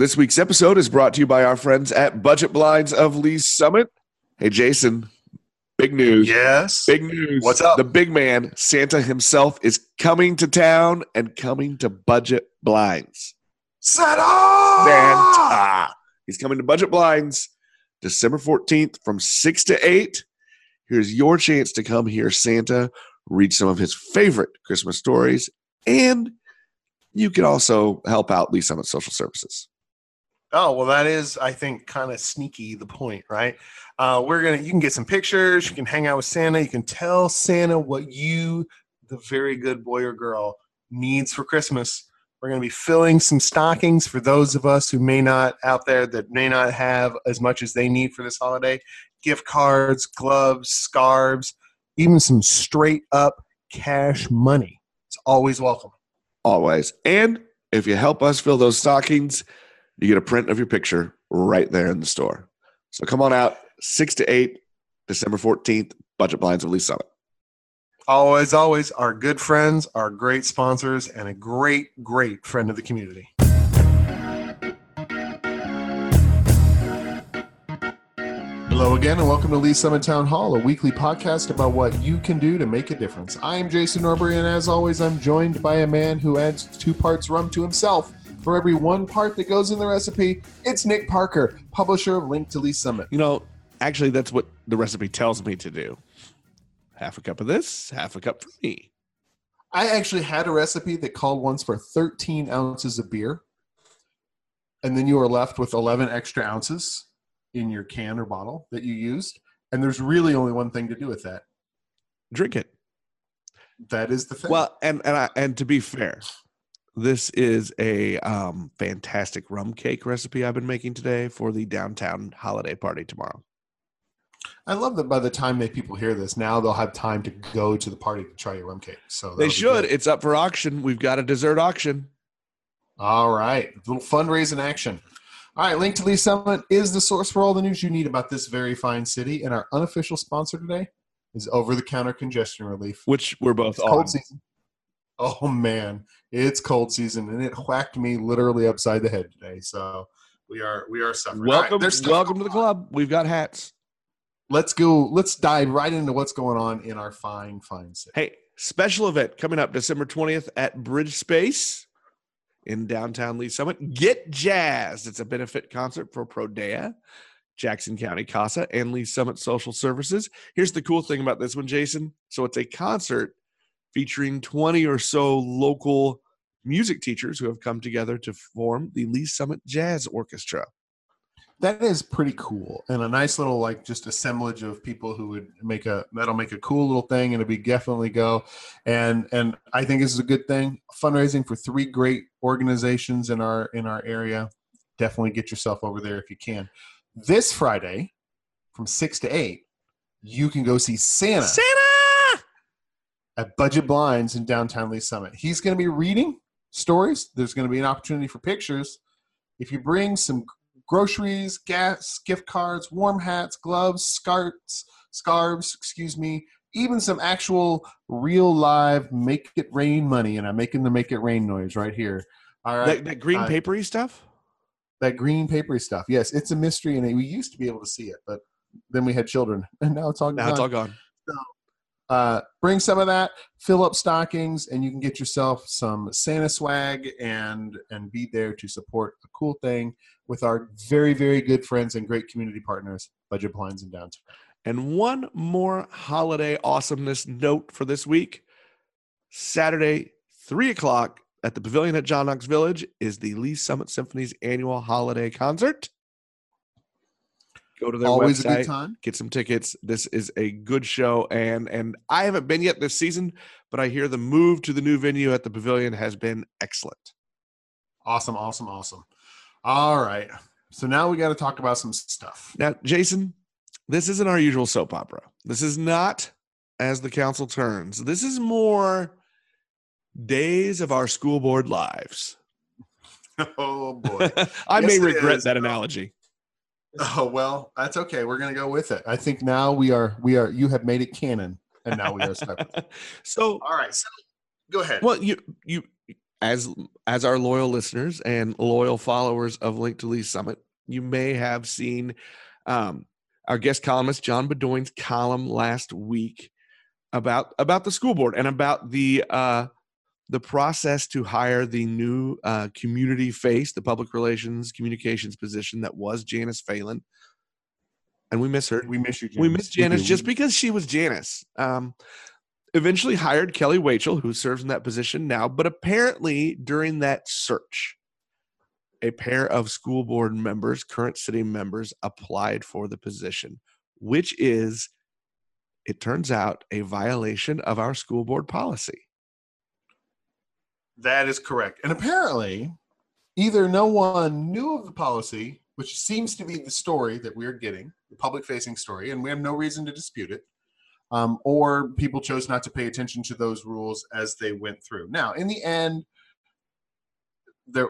This week's episode is brought to you by our friends at Budget Blinds of Lee's Summit. Hey, Jason, big news. Yes. Big news. What's up? The big man, Santa himself, is coming to town and coming to Budget Blinds. Santa! Santa. He's coming to Budget Blinds December 14th from 6 to 8. Here's your chance to come hear Santa read some of his favorite Christmas stories, and you can also help out Lee Summit Social Services. Oh well, that is, I think, kind of sneaky. The point, right? Uh, we're gonna. You can get some pictures. You can hang out with Santa. You can tell Santa what you, the very good boy or girl, needs for Christmas. We're gonna be filling some stockings for those of us who may not out there that may not have as much as they need for this holiday. Gift cards, gloves, scarves, even some straight up cash money. It's always welcome. Always. And if you help us fill those stockings, you get a print of your picture right there in the store. So come on out, 6 to 8, December 14th, Budget Blinds Release Summit. Always, always, our good friends, our great sponsors, and a great, great friend of the community. Hello again, and welcome to Lee Summit Town Hall, a weekly podcast about what you can do to make a difference. I am Jason Norbury, and as always, I'm joined by a man who adds two parts rum to himself. For every one part that goes in the recipe, it's Nick Parker, publisher of Link to Lee Summit. You know, actually, that's what the recipe tells me to do. Half a cup of this, half a cup for me. I actually had a recipe that called once for 13 ounces of beer, and then you were left with 11 extra ounces in your can or bottle that you used. And there's really only one thing to do with that. Drink it. That is the thing. Well, and and I, and to be fair, this is a um, fantastic rum cake recipe I've been making today for the downtown holiday party tomorrow. I love that by the time that people hear this, now they'll have time to go to the party to try your rum cake. So They should. It's up for auction. We've got a dessert auction. All right. A little fundraising action. All right. Link to Lee Summit is the source for all the news you need about this very fine city. And our unofficial sponsor today is over the counter congestion relief. which we're both It's on. cold season. Oh man, it's cold season, and it whacked me literally upside the head today. So we are we are suffering. Welcome, stuff welcome to the club. We've got hats. Let's go. Let's dive right into what's going on in our fine, fine city. Hey, special event coming up December 20th at Bridge Space in downtown Lee Summit. Get Jazzed. It's a benefit concert for Prodea, Jackson County CASA, and Lee Summit Social Services. Here's the cool thing about this one, Jason. So it's a concert featuring 20 or so local music teachers who have come together to form the Lee Summit Jazz Orchestra. That is pretty cool, and a nice little like just assemblage of people who would make a that'll make a cool little thing, and it'll be definitely go. And and I think this is a good thing. Fundraising for three great organizations in our in our area. Definitely get yourself over there if you can. This Friday, from six to eight, you can go see Santa. Santa! At Budget Blinds in downtown Lee Summit. He's going to be reading stories. There's going to be an opportunity for pictures. If you bring some groceries, gas, gift cards, warm hats, gloves, scarves, scarves, excuse me, even some actual real live make it rain money, and I'm making the make it rain noise right here. All right, That, that green Uh, papery stuff? that green papery stuff. Yes, it's a mystery, and we used to be able to see it, but then we had children, and now it's all gone. Now gone. it's all gone. Uh, bring some of that, fill up stockings, and you can get yourself some Santa swag and and be there to support a cool thing with our very very good friends and great community partners, Budget Blinds in downtown. And one more holiday awesomeness note for this week. Saturday, 3 o'clock at the Pavilion at John Knox Village is the Lee Summit Symphony's annual holiday concert. Go to their Always a website, good time. get some tickets. This is a good show. And and I haven't been yet this season, but I hear the move to the new venue at the Pavilion has been excellent. Awesome, awesome, awesome. All right, so now we got to talk about some stuff. Now, Jason, this isn't our usual soap opera. This is not as the council turns. This is more days of our school board lives. Oh boy. I may Yes, it regret is. that analogy. Oh well, that's okay. We're gonna go with it. I think now we are we are. You have made it canon, and now we are stuck. with it. so, All right, so go ahead. well, you you as as our loyal listeners and loyal followers of Link to Lee Summit, you may have seen um, our guest columnist John Bedoin's column last week about about the school board and about the uh, the process to hire the new uh, community face, the public relations communications position that was Janice Phelan. And we miss her. We miss you. Janice. We miss Janice do. just because she was Janice. Um, eventually hired Kelly Wachel, who serves in that position now. But apparently, during that search, a pair of school board members, current city members, applied for the position, which is, it turns out, a violation of our school board policy. That is correct. And apparently, either no one knew of the policy, which seems to be the story that we're getting, the public facing story, and we have no reason to dispute it, um, or people chose not to pay attention to those rules as they went through. Now, in the end, there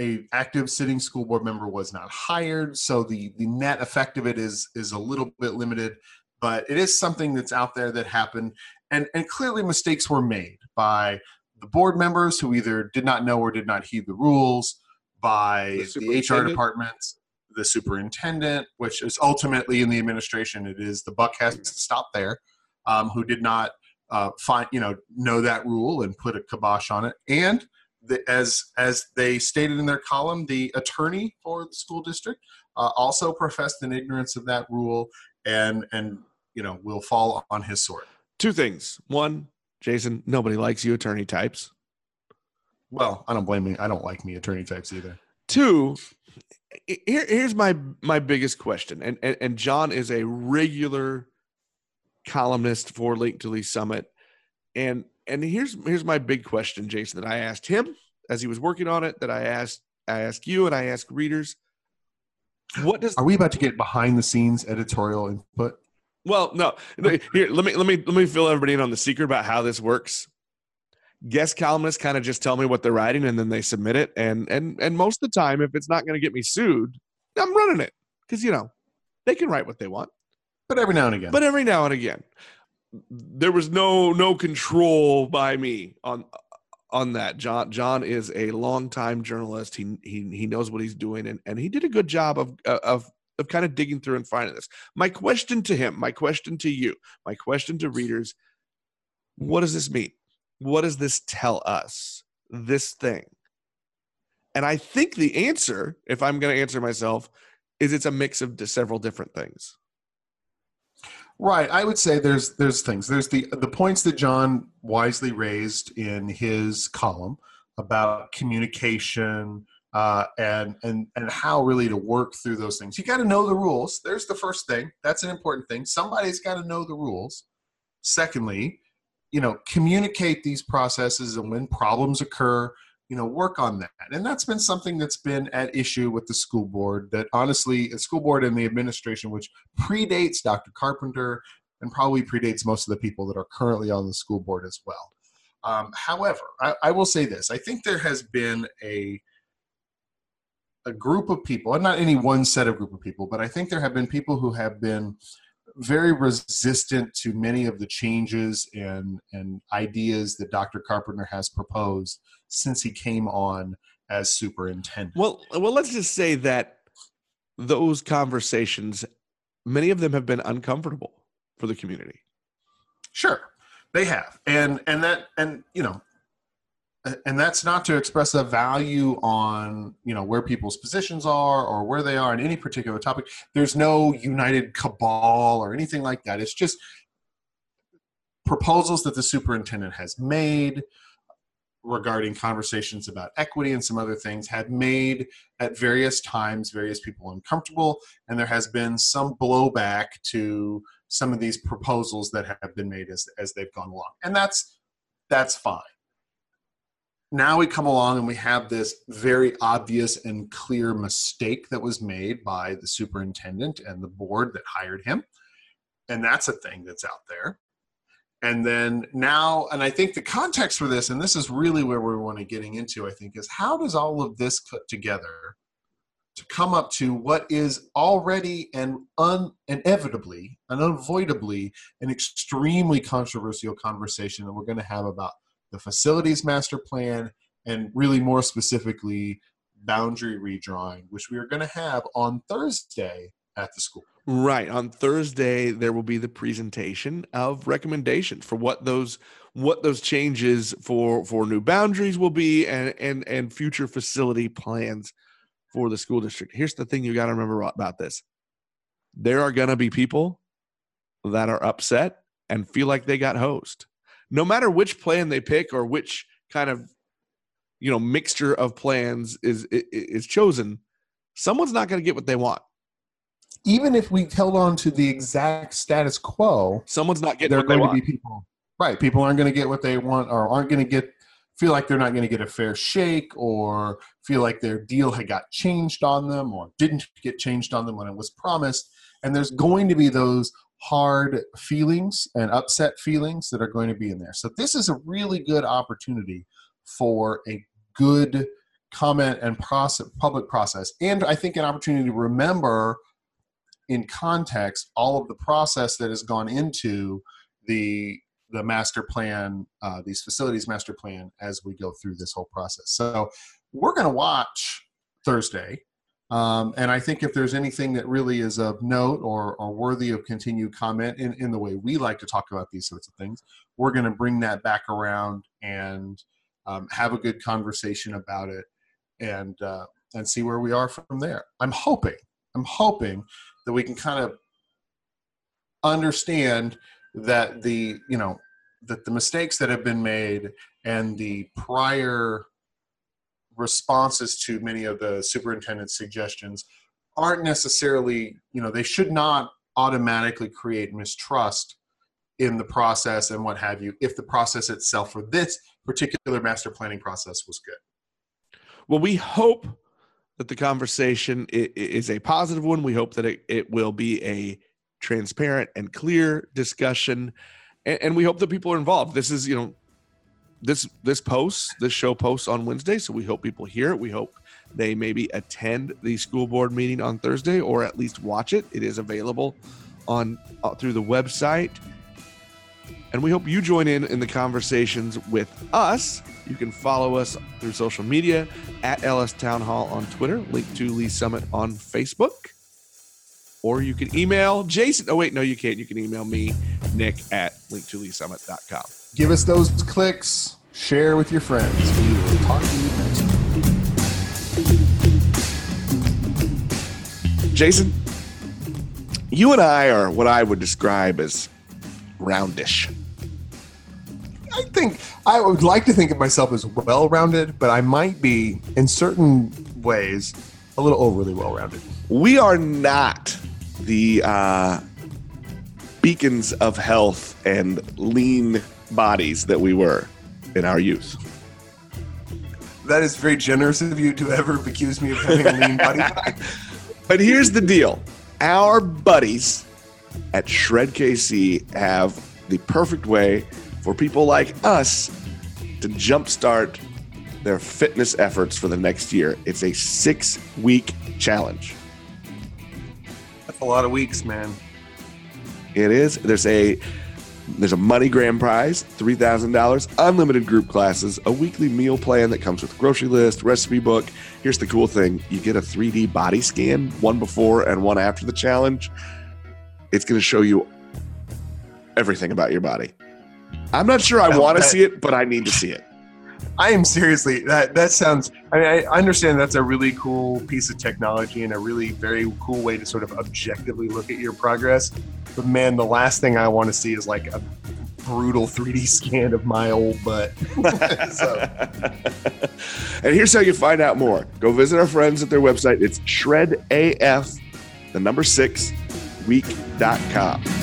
a active sitting school board member was not hired, so the the net effect of it is is a little bit limited, but it is something that's out there that happened, and and clearly mistakes were made by the board members who either did not know or did not heed the rules, by The the, HR departments, the superintendent, which is ultimately in the administration, it is the buck has to stop there, um, who did not uh, find you know know that rule and put a kibosh on it, and the, as as they stated in their column, the attorney for the school district uh, also professed an ignorance of that rule, and and you know will fall on his sword. Two things. One, Jason, nobody likes you attorney types. Well, I don't blame me. I don't like me attorney types either. Two, here, here's my my biggest question, and, and and John is a regular columnist for Link to Lee Summit, and and here's here's my big question, Jason, that I asked him as he was working on it, that I asked I asked you, and I asked readers. What does Are we about to get behind the scenes editorial input? Well, no. Here, let me let me let me fill everybody in on the secret about how this works. Guest columnists kind of just tell me what they're writing and then they submit it. And and and most of the time, if it's not going to get me sued, I'm running it because you know they can write what they want. But every now and again. But every now and again, there was no no control by me on on that. John John is a longtime journalist. He he he knows what he's doing, and and he did a good job of of of kind of digging through and finding this. My question to him, my question to you, my question to readers: What does this mean? What does this tell us? This thing. And I think the answer, if I'm going to answer myself, is it's a mix of several different things. Right. I would say there's there's things. There's the the points that John wisely raised in his column about communication uh, and and and how really to work through those things. You got to know the rules. There's the first thing. That's an important thing. Somebody's got to know the rules. Secondly, you know, communicate these processes and when problems occur, you know, work on that. And that's been something that's been at issue with the school board. That honestly, the school board and the administration, which predates Dr. Carpenter and probably predates most of the people that are currently on the school board as well. Um, however, I, I will say this: I think there has been a a group of people, and not any one set of group of people, but I think there have been people who have been very resistant to many of the changes and and ideas that Dr. Carpenter has proposed since he came on as superintendent. Well, well, let's just say that those conversations, many of them have been uncomfortable for the community. Sure, they have, and and that and you know, and that's not to express a value on you know where people's positions are or where they are in any particular topic. There's no united cabal or anything like that. It's just proposals that the superintendent has made regarding conversations about equity and some other things had made at various times various people uncomfortable and there has been some blowback to some of these proposals that have been made as, as they've gone along and that's that's fine now we come along and we have this very obvious and clear mistake that was made by the superintendent and the board that hired him. And that's a thing that's out there. And then now and i think the context for this and this is really where we want to getting into i think is how does all of this put together to come up to what is already and un, inevitably and unavoidably an extremely controversial conversation that we're going to have about the facilities master plan and really more specifically, boundary redrawing, which we are going to have on Thursday at the school. Right. On Thursday, there will be the presentation of recommendations for what those what those changes for for new boundaries will be and and and future facility plans for the school district. Here's the thing you got to remember about this. There are going to be people that are upset and feel like they got hosed. No matter which plan they pick or which kind of you know mixture of plans is is chosen, someone's not going to get what they want even if we held on to the exact status quo, someone's not getting. There are going to be people, right? People aren't going to get what they want, or aren't going to get feel like they're not going to get a fair shake, or feel like their deal had got changed on them, or didn't get changed on them when it was promised. And there's going to be those hard feelings and upset feelings that are going to be in there. So this is a really good opportunity for a good comment and process, public process, and I think an opportunity to remember in context all of the process that has gone into the the master plan, uh, these facilities master plan, as we go through this whole process. So we're going to watch Thursday, um, and I think if there's anything that really is of note or, or worthy of continued comment in, in the way we like to talk about these sorts of things, we're going to bring that back around and um, have a good conversation about it and uh, and see where we are from there. I'm hoping, I'm hoping that we can kind of understand that the you know that the mistakes that have been made and the prior responses to many of the superintendent's suggestions aren't necessarily you know they should not automatically create mistrust in the process and what have you if the process itself for this particular master planning process was good well we hope that the conversation is a positive one. We hope that it, will be a transparent and clear discussion. And we hope that people are involved. This is, you know, this this post, this show posts on Wednesday. So we hope people hear it. We hope they maybe attend the school board meeting on Thursday or at least watch it. It is available on uh, through the website. And we hope you join in in the conversations with us you can follow us through social media at LS Town Hall on Twitter, link to Lee Summit on Facebook. Or you can email Jason. Oh, wait, no, you can't. You can email me, Nick at linktoleesummit.com. Give us those clicks, share with your friends. We will talk to you next time. Jason, you and I are what I would describe as roundish. I think I would like to think of myself as well rounded, but I might be, in certain ways, a little overly well rounded. We are not the uh, beacons of health and lean bodies that we were in our youth. That is very generous of you to ever accuse me of having a lean body. but here's the deal our buddies at Shred KC have the perfect way for people like us to jumpstart their fitness efforts for the next year. It's a six week challenge. A lot of weeks, man. It is. There's a there's a money MoneyGram prize, three thousand dollars, unlimited group classes, a weekly meal plan that comes with grocery list, recipe book. Here's the cool thing: you get a 3D body scan, one before and one after the challenge. It's going to show you everything about your body. I'm not sure I want to see it, but I need to see it. I am seriously that that sounds. I mean, I understand that's a really cool piece of technology and a really very cool way to sort of objectively look at your progress. But man, the last thing I want to see is like a brutal 3D scan of my old butt. and here's how you find out more. Go visit our friends at their website. It's shredaf, the number six, week.com.